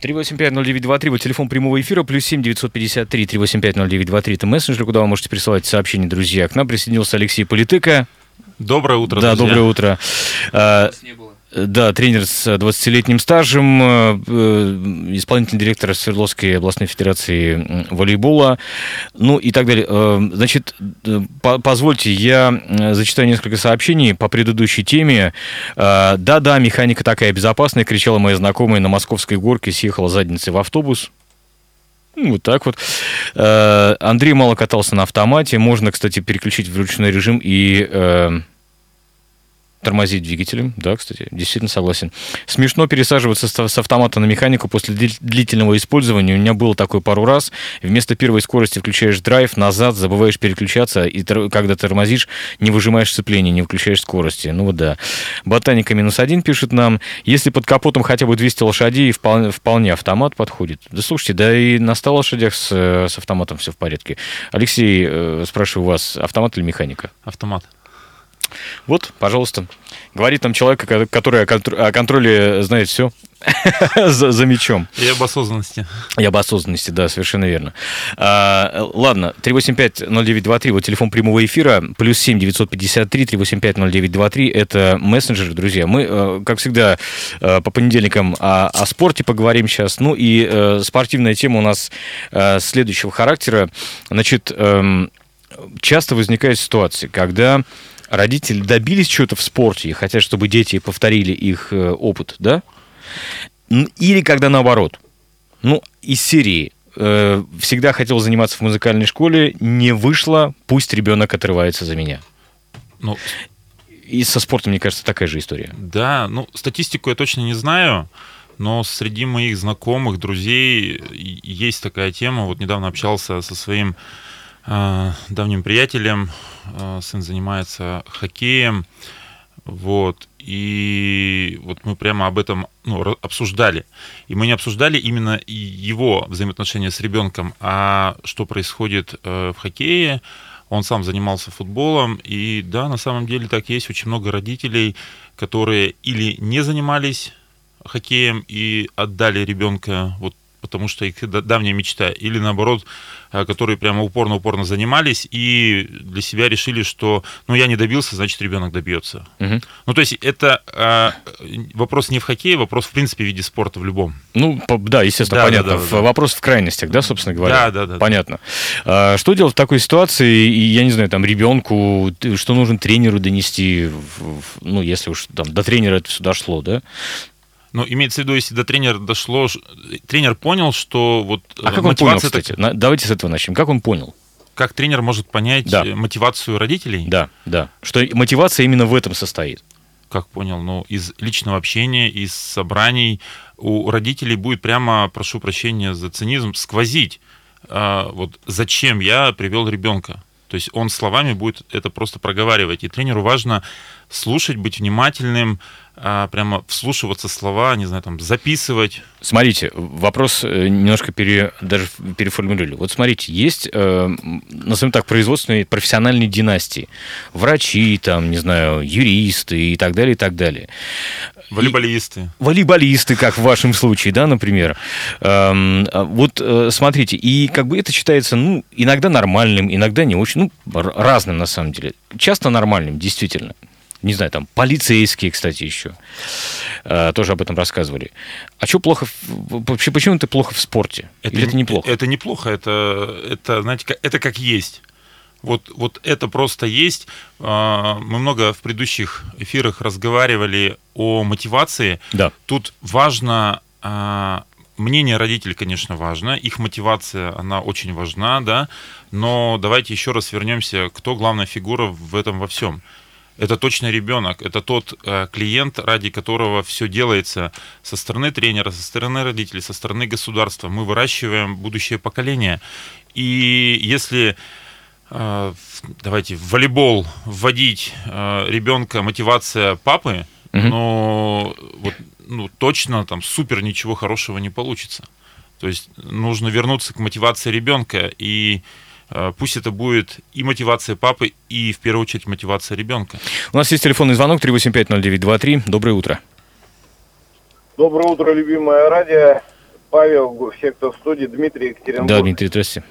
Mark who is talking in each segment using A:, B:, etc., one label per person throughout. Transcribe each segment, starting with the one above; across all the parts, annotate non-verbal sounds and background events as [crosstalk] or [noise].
A: 3850923, вот телефон прямого эфира, плюс 7 953 3850923, это мессенджер, куда вы можете присылать сообщения, друзья. К нам присоединился Алексей Политыка.
B: Доброе утро,
A: Да,
B: друзья.
A: доброе утро. А, Да, тренер с 20-летним стажем, э, э, исполнительный директор Свердловской областной федерации волейбола, ну и так далее. Э, Значит, э, по- позвольте, я э, зачитаю несколько сообщений по предыдущей теме. Э, Да-да, механика такая безопасная, кричала моя знакомая на московской горке, съехала задницей в автобус. Ну, Вот так вот. Э, Андрей мало катался на автомате. Можно, кстати, переключить в ручной режим и э, тормозить двигателем. Да, кстати, действительно согласен. Смешно пересаживаться с автомата на механику после дли- длительного использования. У меня было такое пару раз. Вместо первой скорости включаешь драйв, назад, забываешь переключаться, и когда тормозишь, не выжимаешь сцепление, не включаешь скорости. Ну вот да. Ботаника минус один пишет нам. Если под капотом хотя бы 200 лошадей, вполне, вполне автомат подходит. Да слушайте, да и на 100 лошадях с, с автоматом все в порядке. Алексей, э, спрашиваю вас, автомат или механика?
B: Автомат.
A: Вот, пожалуйста. Говорит нам человек, ко- который о контр- о контроле знает все [laughs] за, за мечом.
B: И об осознанности.
A: И об осознанности, да, совершенно верно. А, ладно, 385-0923, вот телефон прямого эфира, плюс 7 953 385-0923, это мессенджер, друзья. Мы, э, как всегда, э, по понедельникам о, о спорте поговорим сейчас. Ну и э, спортивная тема у нас следующего характера. Значит, эм, часто возникают ситуации, когда родители добились чего-то в спорте и хотят, чтобы дети повторили их э, опыт, да? Или когда наоборот. Ну, из серии э, всегда хотел заниматься в музыкальной школе, не вышло, пусть ребенок отрывается за меня.
B: Ну,
A: И со спортом, мне кажется, такая же история.
B: да, ну, статистику я точно не знаю, но среди моих знакомых, друзей есть такая тема. Вот недавно общался со своим э, давним приятелем. Э, сын занимается хоккеем. Вот. И вот мы прямо об этом ну, обсуждали. И мы не обсуждали именно его взаимоотношения с ребенком, а что происходит э, в хоккее. Он сам занимался футболом. И да, на самом деле так есть. Очень много родителей, которые или не занимались хоккеем и отдали ребенка вот потому что их да- давняя мечта, или наоборот, э, которые прямо упорно-упорно занимались и для себя решили, что ну я не добился, значит ребенок добьется.
A: Мгм.
B: Ну то есть это э, вопрос не в хоккее, вопрос в принципе в виде спорта в любом.
A: Ну, да, естественно,
B: Да, да,
A: понятно.
B: да,
A: В-
B: да.
A: Вопрос в крайностях, да, собственно говоря?
B: Да, да, да, да.
A: Понятно. А, Что делать в такой ситуации, я не знаю, там, ребенку, что нужно тренеру донести, ну, если уж там до тренера это все дошло, да?
B: Но имеется в виду, если до тренера дошло, тренер понял, что вот
A: А как он понял,
B: так-
A: кстати? На- Давайте с этого начнем. Как он понял?
B: как тренер может понять
A: Да.
B: мотивацию родителей?
A: Да, да. Что мотивация именно в этом состоит.
B: как понял, ну, из личного общения, из собраний у родителей будет прямо, прошу прощения за цинизм, сквозить. а, вот зачем я привел ребенка? То есть он словами будет это просто проговаривать. И тренеру важно слушать, быть внимательным, а, прямо вслушиваться слова, не знаю, там, записывать.
A: Смотрите, вопрос э, немножко пере, даже переформулировали. Вот смотрите, есть, э, назовем так, производственные профессиональные династии. Врачи, там, не знаю, юристы и так далее, и так далее.
B: Волейболисты.
A: волейболисты, как в вашем случае, да, например. Эм, а Вот э, смотрите, и как бы это считается, ну, иногда нормальным, иногда не очень, ну, разным на самом деле. Часто нормальным, действительно. Не знаю, там, полицейские, кстати, еще. Э, Тоже об этом рассказывали. А что плохо, вообще, почему это плохо в спорте? Или это неплохо?
B: Это неплохо, это, это знаете, это как есть. Вот, вот это просто есть. А, Мы много в предыдущих эфирах разговаривали о мотивации.
A: Да.
B: Тут важно а, мнение родителей, конечно, важно, их мотивация, она очень важна, да, но давайте еще раз вернемся, кто главная фигура в этом во всем. Это точно ребенок, это тот э, клиент, ради которого все делается со стороны тренера, со стороны родителей, со стороны государства. Мы выращиваем будущее поколение. И если давайте в волейбол вводить э, ребенка мотивация папы,
A: Мгм.
B: но вот ну, точно там супер ничего хорошего не получится. То есть нужно вернуться к мотивации ребенка и э, пусть это будет и мотивация папы, и в первую очередь мотивация ребенка.
A: У нас есть телефонный звонок 3850923. Доброе утро.
C: Доброе утро, любимое радио. Павел, все, кто в студии, Дмитрий Екатеринбург.
A: Да, Дмитрий, здравствуйте.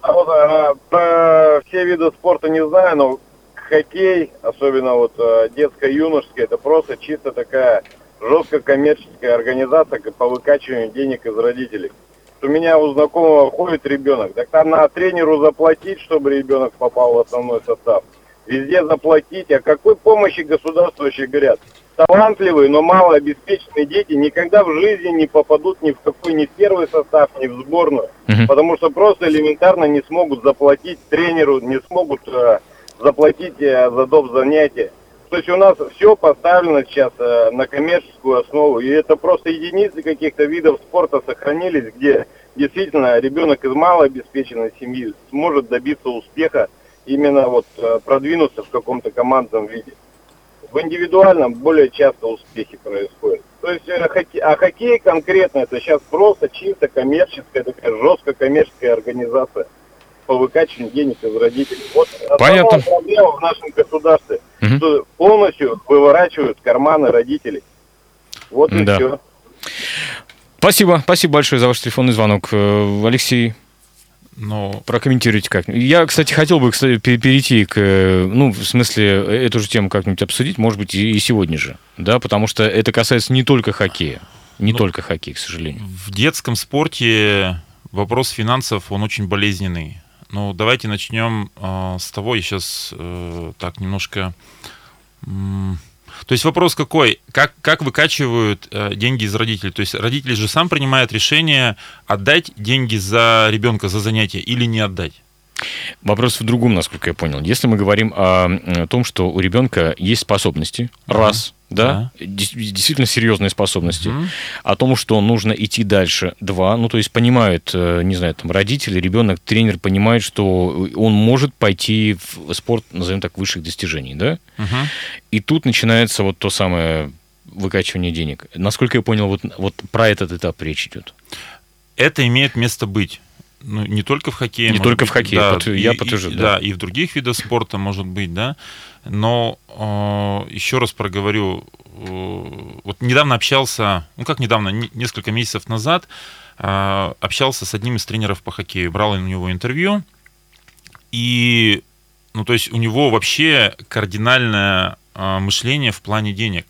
C: А вот а, про все виды спорта не знаю, но хоккей, особенно вот а, детско-юношеский, это просто чисто такая жестко коммерческая организация по выкачиванию денег из родителей. У меня у знакомого ходит ребенок, так там надо тренеру заплатить, чтобы ребенок попал в основной состав. Везде заплатить, о какой помощи государство вообще говорят? Талантливые, но малообеспеченные дети никогда в жизни не попадут ни в какой ни в первый состав, ни в сборную, uh-huh. потому что просто элементарно не смогут заплатить тренеру, не смогут э, заплатить э, за доп. занятия. То есть у нас все поставлено сейчас э, на коммерческую основу, и это просто единицы каких-то видов спорта сохранились, где действительно ребенок из малообеспеченной семьи сможет добиться успеха, именно вот э, продвинуться в каком-то командном виде в индивидуальном более часто успехи происходят. То есть э, хоккей, а хоккей конкретно это сейчас просто чисто коммерческая, такая жесткая коммерческая организация по выкачиванию денег из родителей. Вот
A: Понятно.
C: проблема в нашем государстве, угу. что полностью выворачивают карманы родителей. Вот и да. все.
A: Спасибо, спасибо большое за ваш телефонный звонок. Э, Алексей, но... Прокомментируйте как Я, кстати, хотел бы кстати, перейти к, ну, в смысле, эту же тему как-нибудь обсудить, может быть, и сегодня же, да, потому что это касается не только хоккея, не ну, только хоккей, к сожалению.
B: В детском спорте вопрос финансов, он очень болезненный. Ну, давайте начнем э, с того, я сейчас э, так немножко... То есть вопрос какой? Как, как выкачивают э, деньги из родителей? То есть родители же сам принимают решение отдать деньги за ребенка, за занятие или не отдать?
A: Вопрос в другом, насколько я понял. Если мы говорим о, том, что у ребенка есть способности, да. раз, да, да. действительно серьезные способности, угу. о том, что нужно идти дальше, два, ну, то есть понимают, э, не знаю, там, родители, ребенок, тренер понимает, что он может пойти в спорт, назовем так, высших достижений, да, угу. и тут начинается вот то самое выкачивание денег. Насколько я понял, вот, вот про этот этап речь идет.
B: Это имеет место быть ну, не только в хоккее.
A: Не только быть, в хоккее, да, под, я подтвержу.
B: Да. да, и в других видах спорта может быть, да. Но э, еще раз проговорю, э, вот недавно общался, ну как недавно, несколько месяцев назад, э, общался с одним из тренеров по хоккею, брал у него интервью, и, ну то есть у него вообще кардинальное э, мышление в плане денег.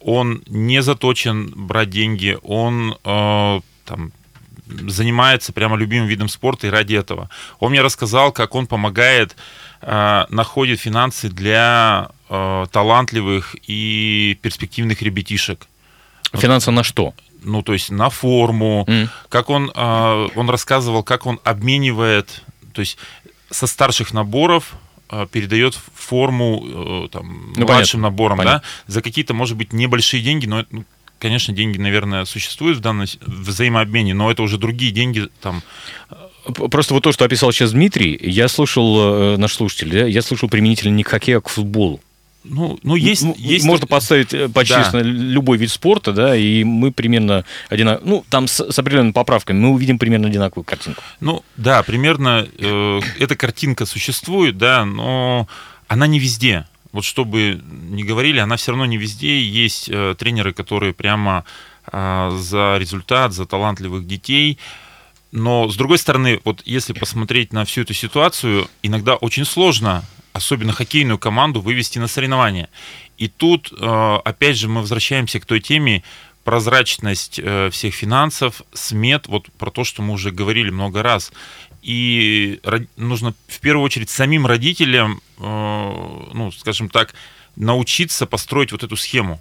B: Он не заточен брать деньги, он э, там занимается прямо любимым видом спорта и ради этого. Он мне рассказал, как он помогает, э, находит финансы для э, талантливых и перспективных ребятишек.
A: Финансы на что?
B: Ну, то есть на форму, mm. как он, э, он рассказывал, как он обменивает, то есть со старших наборов передает форму там, ну, младшим понятно, наборам, понятно. да, за какие-то, может быть, небольшие деньги, но ну, конечно, деньги, наверное, существуют в данном взаимообмене, но это уже другие деньги там.
A: Просто вот то, что описал сейчас Дмитрий, я слушал, э, наш слушатель, да, я слушал применительно не к хоккею, а к футболу.
B: Ну, ну есть, ну, есть...
A: Можно подставить э, почти да. любой вид спорта, да, и мы примерно одинаково, ну, там с, с определенными поправками, мы увидим примерно одинаковую картинку.
B: Ну, да, примерно э, эта картинка существует, да, но она не везде вот чтобы не говорили, она все равно не везде. Есть э, тренеры, которые прямо э, за результат, за талантливых детей. Но, с другой стороны, вот если посмотреть на всю эту ситуацию, иногда очень сложно, особенно хоккейную команду, вывести на соревнования. И тут, э, опять же, мы возвращаемся к той теме, прозрачность всех финансов, смет, вот про то, что мы уже говорили много раз и нужно в первую очередь самим родителям, э, ну, скажем так, научиться построить вот эту схему,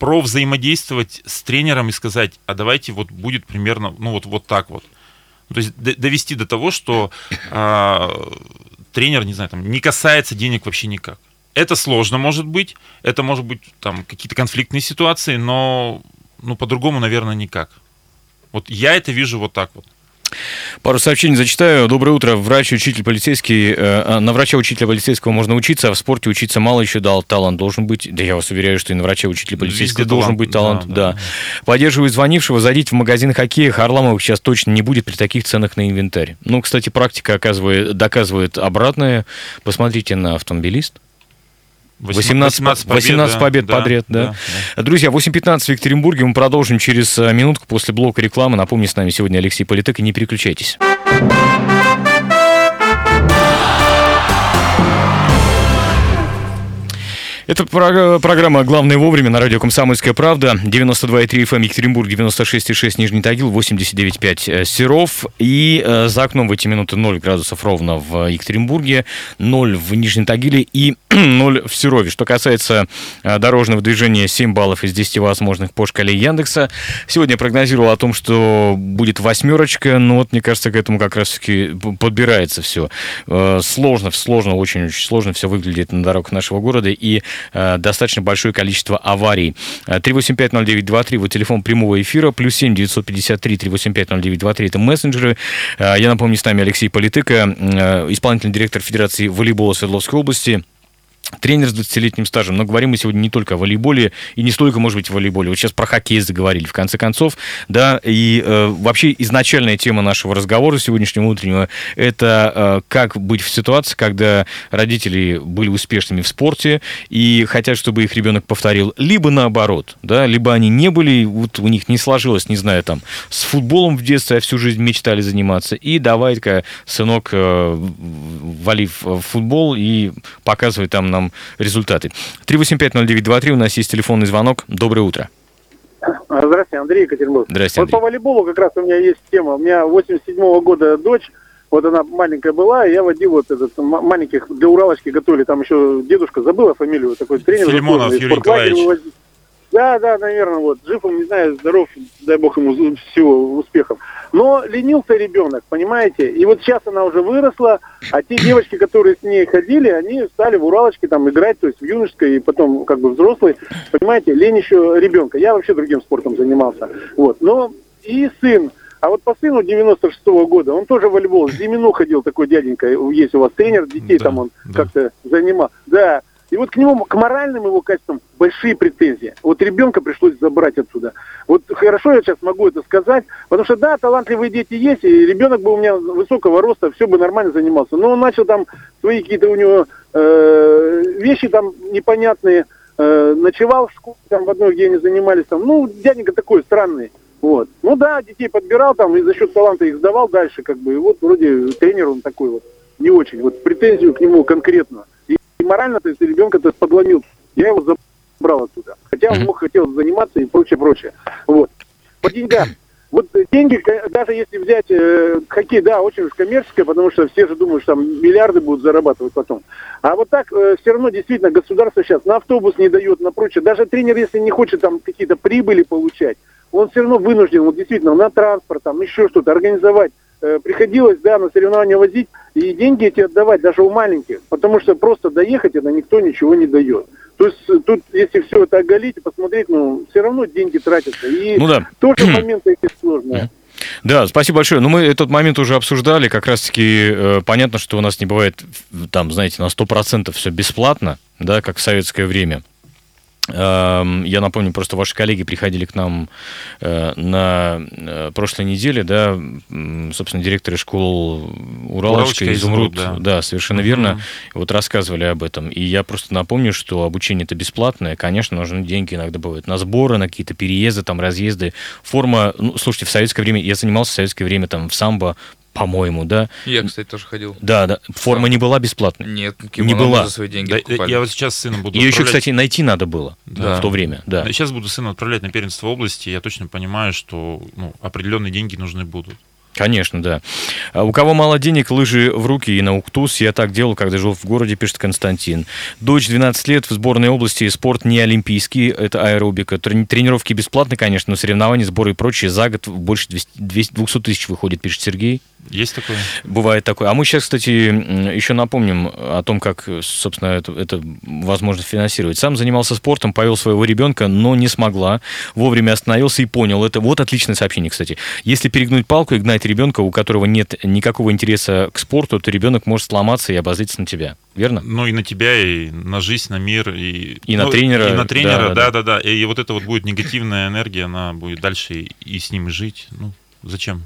B: про взаимодействовать с тренером и сказать, а давайте вот будет примерно, ну вот, вот так вот. Ну, то есть довести до того, что а, тренер, не знаю, там, не касается денег вообще никак. Это сложно может быть, это может быть там какие-то конфликтные ситуации, но ну, по-другому, наверное, никак. Вот я это вижу вот так вот.
A: Пару сообщений зачитаю. Доброе утро. Врач, учитель, полицейский. Э, а, на врача, учителя, полицейского можно учиться, а в спорте учиться мало еще дал. Талант должен быть. Да я вас уверяю, что и на врача, учителя, полицейского Везде должен талант. быть талант. Да, да. да. Поддерживаю звонившего. Зайдите в магазин хоккея. Харламовых сейчас точно не будет при таких ценах на инвентарь. Ну, кстати, практика оказывает, доказывает обратное. Посмотрите на автомобилист. 18, 18 побед, 18 побед да, подряд, да. да. Друзья, 8.15 в Екатеринбурге. Мы продолжим через минутку после блока рекламы. Напомню, с нами сегодня Алексей Политек. И не переключайтесь. Это программа «Главное вовремя» на радио «Комсомольская правда». 92,3 FM Екатеринбург, 96,6 Нижний Тагил, 89,5 э, Серов. И э, за окном в эти минуты 0 градусов ровно в Екатеринбурге, 0 в Нижнем Тагиле и [clears throat] 0 в Серове. Что касается э, дорожного движения, 7 баллов из 10 возможных по шкале Яндекса. Сегодня я прогнозировал о том, что будет восьмерочка, но вот, мне кажется, к этому как раз-таки подбирается все. Сложно, сложно, очень-очень сложно все выглядит на дорогах нашего города. И Э, достаточно большое количество аварий. 3850923, э, вот телефон прямого эфира, плюс 7 953 3850923, это мессенджеры. Э, я напомню, с нами Алексей Политыка, исполнительный директор Федерации волейбола Свердловской области. Тренер с 20-летним стажем. Но говорим мы сегодня не только о волейболе, и не столько, может быть, о волейболе. Вот сейчас про хоккей заговорили, в конце концов. Да, и э, вообще изначальная тема нашего разговора сегодняшнего утреннего – это э, как быть в ситуации, когда родители были успешными в спорте и хотят, чтобы их ребенок повторил. Либо наоборот, да, либо они не были, вот у них не сложилось, не знаю, там, с футболом в детстве, а всю жизнь мечтали заниматься. И давай-ка, сынок, э, вали в футбол и показывай там нам результаты. 3850923, у нас есть телефонный звонок. Доброе утро.
D: Здравствуйте, Андрей Екатеринбург.
A: Здравствуйте,
D: Андрей. Вот по волейболу как раз у меня есть тема. У меня 87 -го года дочь, вот она маленькая была, и я водил вот этот маленьких для Уралочки готовили. Там еще дедушка забыла фамилию, такой тренер.
B: Филимонов Юрий Николаевич.
D: Да, да, наверное, вот. Жив он, не знаю, здоров, дай бог ему всего успехов. Но ленился ребенок, понимаете? И вот сейчас она уже выросла, а те девочки, которые с ней ходили, они стали в Уралочке там играть, то есть в юношеской и потом как бы взрослый. Понимаете, лень еще ребенка. Я вообще другим спортом занимался. Вот. Но и сын, а вот по сыну 96-го года, он тоже в волейбол, в Зимину ходил, такой дяденька, есть у вас тренер детей, да, там он да. как-то занимал. Да, и вот к нему, к моральным его качествам большие претензии. Вот ребенка пришлось забрать отсюда. Вот хорошо я сейчас могу это сказать, потому что да, талантливые дети есть, и ребенок бы у меня высокого роста, все бы нормально занимался. Но он начал там свои какие-то у него э, вещи там непонятные, э, ночевал в школе, там в одной, где они занимались, там, ну, дяденька такой странный. Вот. Ну да, детей подбирал там и за счет таланта их сдавал дальше, как бы. И вот вроде тренер он такой вот не очень. Вот претензию к нему конкретно морально, то есть ребенка то есть, подломил. Я его забрал оттуда. Хотя он мог хотел заниматься и прочее, прочее. Вот. По деньгам. Вот деньги, даже если взять э, хоккей, да, очень уж коммерческое, потому что все же думают, что там миллиарды будут зарабатывать потом. А вот так э, все равно действительно государство сейчас на автобус не дает, на прочее. Даже тренер, если не хочет там какие-то прибыли получать, он все равно вынужден, вот действительно, на транспорт, там еще что-то организовать. Э, приходилось, да, на соревнования возить и деньги эти отдавать даже у маленьких, потому что просто доехать это никто ничего не дает. То есть э, тут, если все это оголить и посмотреть, ну, все равно деньги тратятся. И ну, да. [clears throat] тоже моменты эти сложные.
A: Да, спасибо большое. Ну, мы этот момент уже обсуждали. Как раз-таки э, понятно, что у нас не бывает, там, знаете, на 100% все бесплатно, да, как в советское время. Эм, я напомню, просто ваши коллеги приходили к нам э, на э, прошлой неделе, да, собственно, директоры школ Уралочка, Изумруд, да. да, совершенно угу. верно, вот рассказывали об этом. И я просто напомню, что обучение это бесплатное, конечно, нужны деньги иногда бывают на сборы, на какие-то переезды, там, разъезды. Форма, ну, слушайте, в советское время, я занимался в советское время там в самбо по-моему, да.
E: Я, кстати, тоже ходил.
A: Да, да. Форма не была бесплатной.
E: Нет,
A: не была.
E: за свои деньги
B: да, Я вот сейчас сына буду
A: Ее отправлять... еще, кстати, найти надо было да. в то время. Да.
B: Сейчас буду сына отправлять на первенство области, я точно понимаю, что ну, определенные деньги нужны будут.
A: Конечно, да. А у кого мало денег, лыжи в руки и на Уктус. Я так делал, когда жил в городе, пишет Константин. Дочь 12 лет в сборной области. Спорт не олимпийский, это аэробика. Тренировки бесплатные, конечно, но соревнования, сборы и прочее за год больше 200 тысяч выходит, пишет Сергей.
B: Есть такое?
A: Бывает такое. А мы сейчас, кстати, еще напомним о том, как, собственно, это, это возможно финансировать. Сам занимался спортом, повел своего ребенка, но не смогла. Вовремя остановился и понял это. Вот отличное сообщение, кстати. Если перегнуть палку и гнать ребенка, у которого нет никакого интереса к спорту, то ребенок может сломаться и обозлиться на тебя. Верно?
B: Ну и на тебя, и на жизнь, на мир,
A: и, и ну, на тренера.
B: И на тренера, да, да, да, да. И вот это вот будет негативная энергия, она будет дальше и с ним жить. Ну, зачем?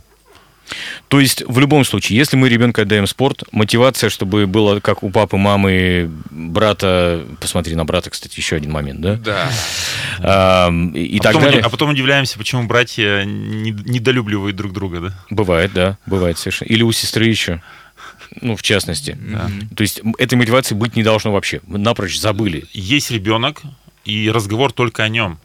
A: То есть, в любом случае, если мы ребенка отдаем спорт, мотивация, чтобы было как у папы, мамы, брата, посмотри на брата, кстати, еще один момент, да?
E: Да.
A: А, и
B: а,
A: так
B: потом,
A: далее.
B: а потом удивляемся, почему братья не- недолюбливают друг друга, да?
A: Бывает, да, бывает совершенно. Или у сестры еще, ну, в частности. То есть, этой мотивации быть не должно вообще. Напрочь забыли.
B: Есть ребенок, и разговор только о нем.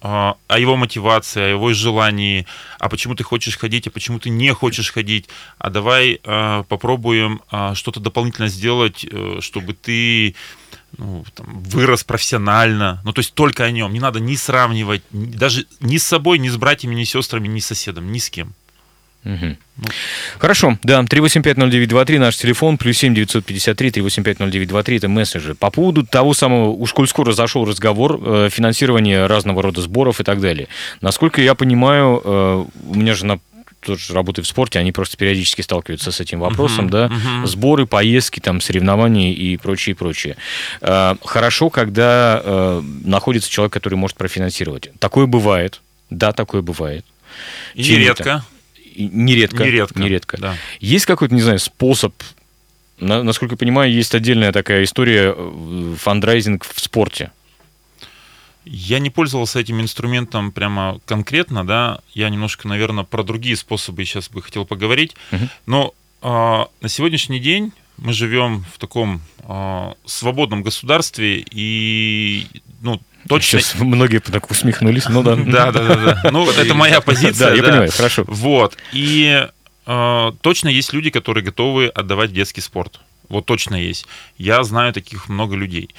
B: А, О его мотивации, о его желании, а почему ты хочешь ходить, а почему ты не хочешь ходить, а давай а, попробуем а, что-то дополнительно сделать, э, чтобы ты ну, там, вырос профессионально. Ну, то есть только о нем. Не надо ни сравнивать, ни- даже ни с собой, ни с братьями, ни с сестрами, ни с соседом, ни с кем.
A: Мгм. Хорошо, да, 3850923 наш телефон, плюс 7 953 3850923 это мессенджер. По поводу того самого, уж коль скоро зашел разговор, э, финансирования разного рода сборов и так далее. Насколько я понимаю, э, у меня жена тоже работает в спорте, они просто периодически сталкиваются с этим вопросом,
B: Мгм,
A: да,
B: мгм.
A: сборы, поездки, там, соревнования и прочее, прочее. Э, Хорошо, когда э, находится человек, который может профинансировать. Такое бывает, да, такое бывает.
B: И
A: Чем
B: нередко.
A: И Нередко.
B: Нередко.
A: Нередко.
B: Да.
A: Есть какой-то, не знаю, способ, на- насколько я понимаю, есть отдельная такая история э, фандрайзинг в спорте.
B: Я не пользовался этим инструментом прямо конкретно, да. Я немножко, наверное, про другие способы сейчас бы хотел поговорить.
A: Мгм.
B: Но а, на сегодняшний день мы живем в таком а, свободном государстве и ну точно.
A: Сейчас многие так усмехнулись, ну да.
B: Да, да, да, да. Ну это моя позиция.
A: Да, я понимаю, хорошо.
B: Вот. И э, точно есть люди, которые готовы отдавать детский спорт. Вот точно есть. Я знаю таких много людей.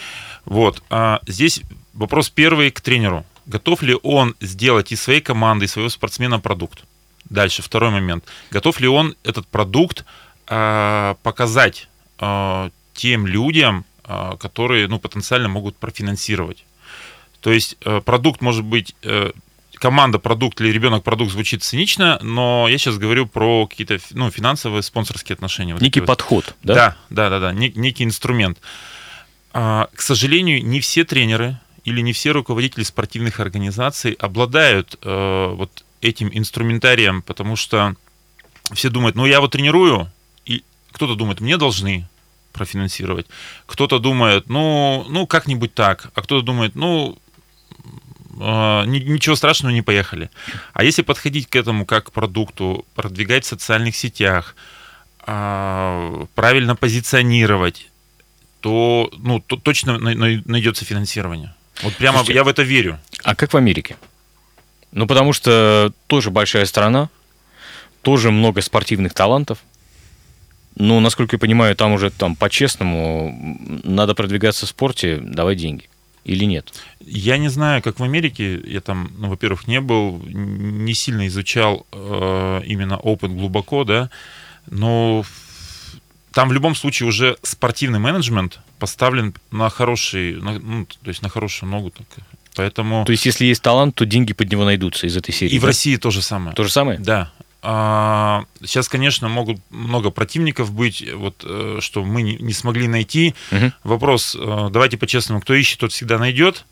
B: Вот. А здесь вопрос первый к тренеру. Готов ли он сделать из своей команды, из своего спортсмена продукт? Дальше, второй момент. Готов ли он этот продукт а, показать а, тем людям, которые ну, потенциально могут профинансировать? То есть э, продукт может быть э, команда продукт или ребенок продукт звучит цинично, но я сейчас говорю про какие-то ну, финансовые спонсорские отношения. Вот
A: Некий
B: эти вот.
A: подход, да?
B: Да, да, да, да, нек- некий инструмент. А, к сожалению, не все тренеры или не все руководители спортивных организаций обладают э, вот этим инструментарием, потому что все думают, ну я вот тренирую, и кто-то думает, мне должны профинансировать, кто-то думает, ну, ну как-нибудь так, а кто-то думает, ну ничего страшного, не поехали. А если подходить к этому как к продукту, продвигать в социальных сетях, а, правильно позиционировать, то, ну, то точно най- най- найдется финансирование. Вот прямо
A: Слушайте,
B: я в это верю.
A: А как в Америке? Ну, потому что тоже большая страна, тоже много спортивных талантов. Ну, насколько я понимаю, там уже там по-честному надо продвигаться в спорте, давай деньги. Или нет?
B: Я не знаю, как в Америке, я там, ну, во-первых, не был, не сильно изучал э, именно опыт глубоко, да, но в- там в любом случае уже спортивный менеджмент поставлен на хороший, на- ну, то есть на хорошую ногу. Так. Поэтому
A: То есть, если есть талант, то деньги под него найдутся из этой серии.
B: и в
A: да?
B: России то же самое.
A: То же самое?
B: Да. А, Сейчас, конечно, могут много противников быть, вот, э, что мы не, смогли найти.
A: Мгм.
B: Вопрос, э, давайте по-честному, кто ищет, тот всегда найдет.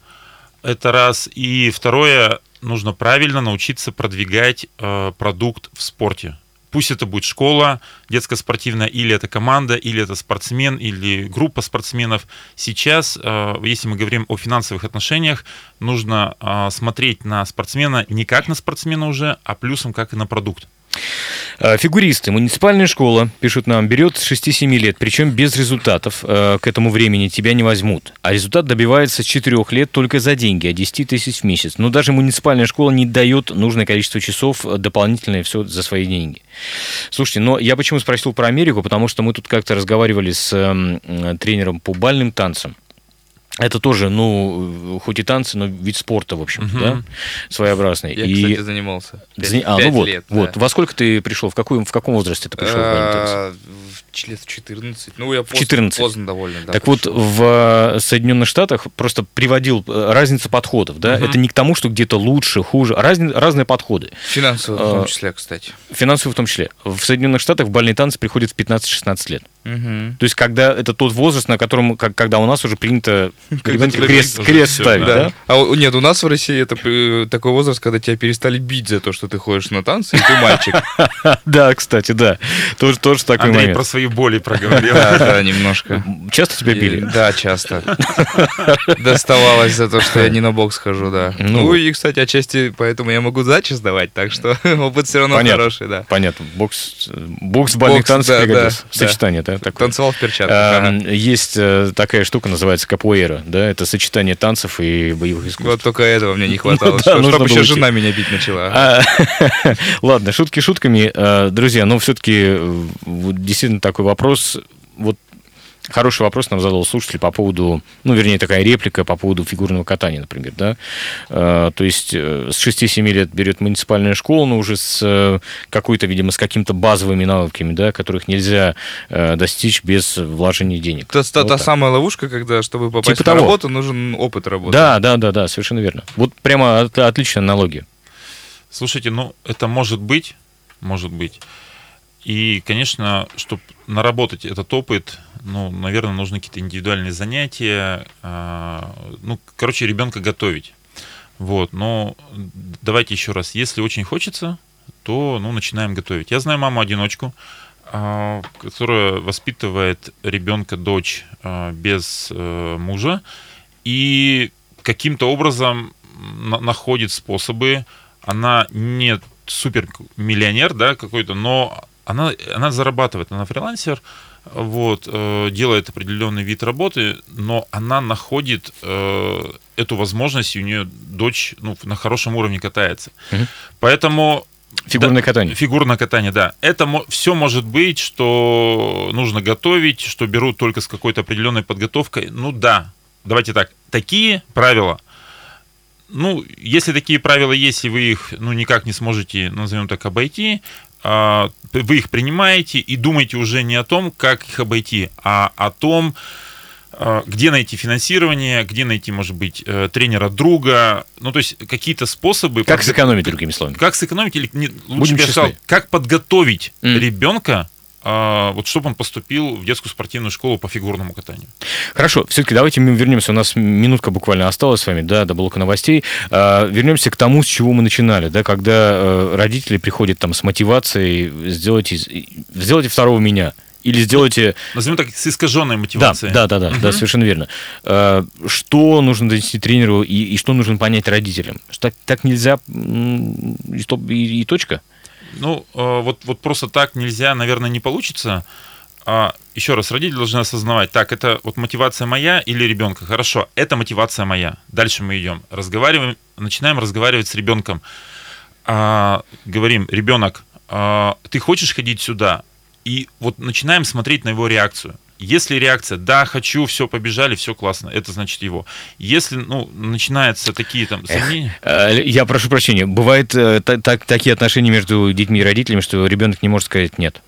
B: Это раз. И второе, нужно правильно научиться продвигать э, продукт в спорте. Пусть это будет школа детско-спортивная, или это команда, или это спортсмен, или группа спортсменов. Сейчас, если мы говорим о финансовых отношениях, нужно смотреть на спортсмена не как на спортсмена уже, а плюсом как и на продукт.
A: А, Фигуристы. Муниципальная школа, пишут нам, берет с 6-7 лет, причем без результатов. Э, К этому времени тебя не возьмут. А результат добивается с 4 лет только за деньги, а 10 тысяч в месяц. Но даже муниципальная школа не дает нужное количество часов э, дополнительное все за свои деньги. Слушайте, но я почему спросил про Америку, потому что мы тут как-то разговаривали с эм, э, тренером по бальным танцам. Это тоже, ну, хоть и танцы, но вид спорта, в общем,
B: Мгм.
A: да, своеобразный.
E: Я,
A: и...
E: кстати, занимался. Пять-
A: Зани- А, ну вот,
E: лет,
A: вот.
E: да.
A: Во сколько ты пришел? В, какой, в каком возрасте ты пришел?
E: А, в лет в 14. Ну, я поздно,
A: 14.
E: поздно довольно, да.
A: так вот,
E: пришел.
A: в э, Соединенных Штатах просто приводил э, разницу подходов, да?
B: Мгм.
A: Это не к тому, что где-то лучше, хуже, а разни- разные подходы,
E: Финансово в
A: а,
E: том числе, кстати.
A: финансовые в том числе. В Соединенных Штатах в бальный танцы приходят в 15-16 лет.
E: Мгм.
A: То есть, когда это тот возраст, на котором, как- когда у нас уже принято [laughs]
B: Когда
A: крест, крест
B: всё,
A: ставить,
E: да.
A: да?
E: А нет, у нас в России это э, такой возраст, когда тебя перестали бить за то, что ты ходишь на танцы, и ты мальчик. [laughs]
A: Да, кстати, да. Тоже, тоже такой
B: Андрей про свои боли [laughs] проговорил.
E: Да, да, немножко.
A: Часто тебя били?
E: Да, часто. Доставалось за то, что я не на бокс хожу, да.
A: Ну.
E: Ну и, кстати, отчасти поэтому я могу сдачи сдавать, так что опыт все равно хороший, да.
A: Понятно. Бокс, э, бокс в больных
E: Бокс,
A: танцах
E: да,
A: пригодился.
E: да,
A: Сочетание, да? Такое.
E: Танцевал в перчатках. Ага.
A: Есть э, такая штука, называется капуэра, да, это сочетание танцев и боевых искусств.
E: Вот только этого мне не [laughs] хватало,
A: Ну
E: чтобы еще жена меня бить начала.
A: А, [laughs] Ладно, шутки шутками. Э, Друзья, но все-таки действительно такой вопрос. Вот хороший вопрос нам задал слушатель по поводу, ну, вернее, такая реплика по поводу фигурного катания, например, да. Э, То есть э, с 6-7 лет берет муниципальная школа, но уже с э, какой-то, видимо, с какими-то базовыми навыками, да, которых нельзя достичь без вложения денег.
E: Это та,
A: Вот
E: та
A: так.
E: самая ловушка, когда, чтобы попасть
A: Типа
E: на
A: того.
E: работу, нужен опыт работы.
A: Да, да, да, да, совершенно верно. Вот прямо от- отличная аналогия.
B: Слушайте, ну, это может быть, может быть. И, конечно, чтобы наработать этот опыт, ну, наверное, нужны какие-то индивидуальные занятия. а, Ну, короче, ребенка готовить. Вот, но давайте еще раз, если очень хочется, то, ну, начинаем готовить. Я знаю маму-одиночку, а, которая воспитывает ребенка, дочь а, без э, мужа, и каким-то образом на- находит способы. Она не супер миллионер, да, какой-то, но она, она зарабатывает, она фрилансер, вот, э, делает определенный вид работы, но она находит э, эту возможность, и у нее дочь ну, на хорошем уровне катается.
A: Мгм.
B: Поэтому
A: Фигурное
B: да,
A: катание.
B: Фигурное катание, да. Это все может быть, что нужно готовить, что берут только с какой-то определенной подготовкой. Ну да, давайте так. Такие правила. Ну, если такие правила есть, и вы их ну, никак не сможете, назовем так, обойти, вы их принимаете и думаете уже не о том, как их обойти, а о том, а, где найти финансирование, где найти, может быть, э, тренера друга, ну, то есть какие-то способы...
A: Как
B: подго-
A: сэкономить, другими словами?
B: как сэкономить или не, лучше
A: Будем
B: я сказал, как подготовить
A: М.
B: ребенка, а, вот чтобы он поступил в детскую спортивную школу по фигурному катанию.
A: Хорошо, все-таки давайте мы вернемся. У нас минутка буквально осталась с вами, да, до блока новостей. А, вернемся к тому, с чего мы начинали, да, когда э, родители приходят там с мотивацией сделать из, сделайте второго меня. Или сделайте...
B: Назовем так, с искаженной
A: Да,
B: мотивацией.
A: да, да, да, да, совершенно верно. А, Что нужно донести тренеру и, и что нужно понять родителям? Что так, так нельзя и, и- и точка?
B: Ну, э, вот, вот просто так нельзя, наверное, не получится. А, еще раз, родители должны осознавать, так, это вот мотивация моя или ребенка. Хорошо, это мотивация моя. Дальше мы идем, разговариваем, начинаем разговаривать с ребенком. А, говорим, ребенок, а, ты хочешь ходить сюда? И вот начинаем смотреть на его реакцию. Если реакция, да, хочу, все, побежали, все классно, это значит его. Если, ну, начинаются такие там сомнения,
A: А, Я прошу прощения, бывают э, та- так- такие отношения между детьми и родителями, что ребенок не может сказать нет.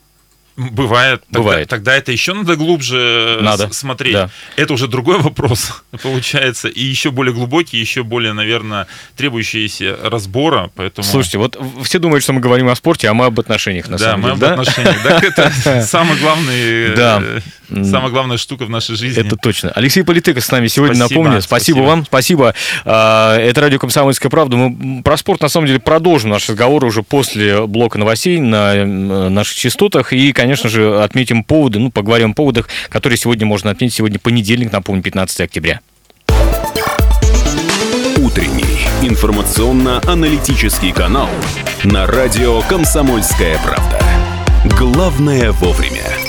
B: Бывает. Тогда,
A: Бывает.
B: Тогда это еще надо глубже э,
A: Надо,
B: смотреть.
A: да.
B: Это уже другой вопрос, [laughs] получается, и еще более глубокий, еще более, наверное, требующийся разбора. Поэтому...
A: Слушайте, вот все думают, что мы говорим о спорте, а мы об отношениях на
B: да,
A: самом
B: мы
A: деле,
B: об
A: да?
B: отношениях. Так это [laughs] самый главный,
A: Да.
B: э, самая главная штука в нашей жизни.
A: Это точно. Алексей Политыков с нами сегодня,
B: Спасибо,
A: напомню. Спасибо,
B: спасибо.
A: вам, спасибо. А, Это радио «Комсомольская правда». Мы про спорт, на самом деле, продолжим наш разговор уже после блока новостей на м, наших частотах. И, конечно же, отметим поводы, ну, поговорим о поводах, которые сегодня можно отметить. Сегодня понедельник, напомню, 15 октября.
F: Утренний информационно-аналитический канал на радио «Комсомольская правда». Главное вовремя.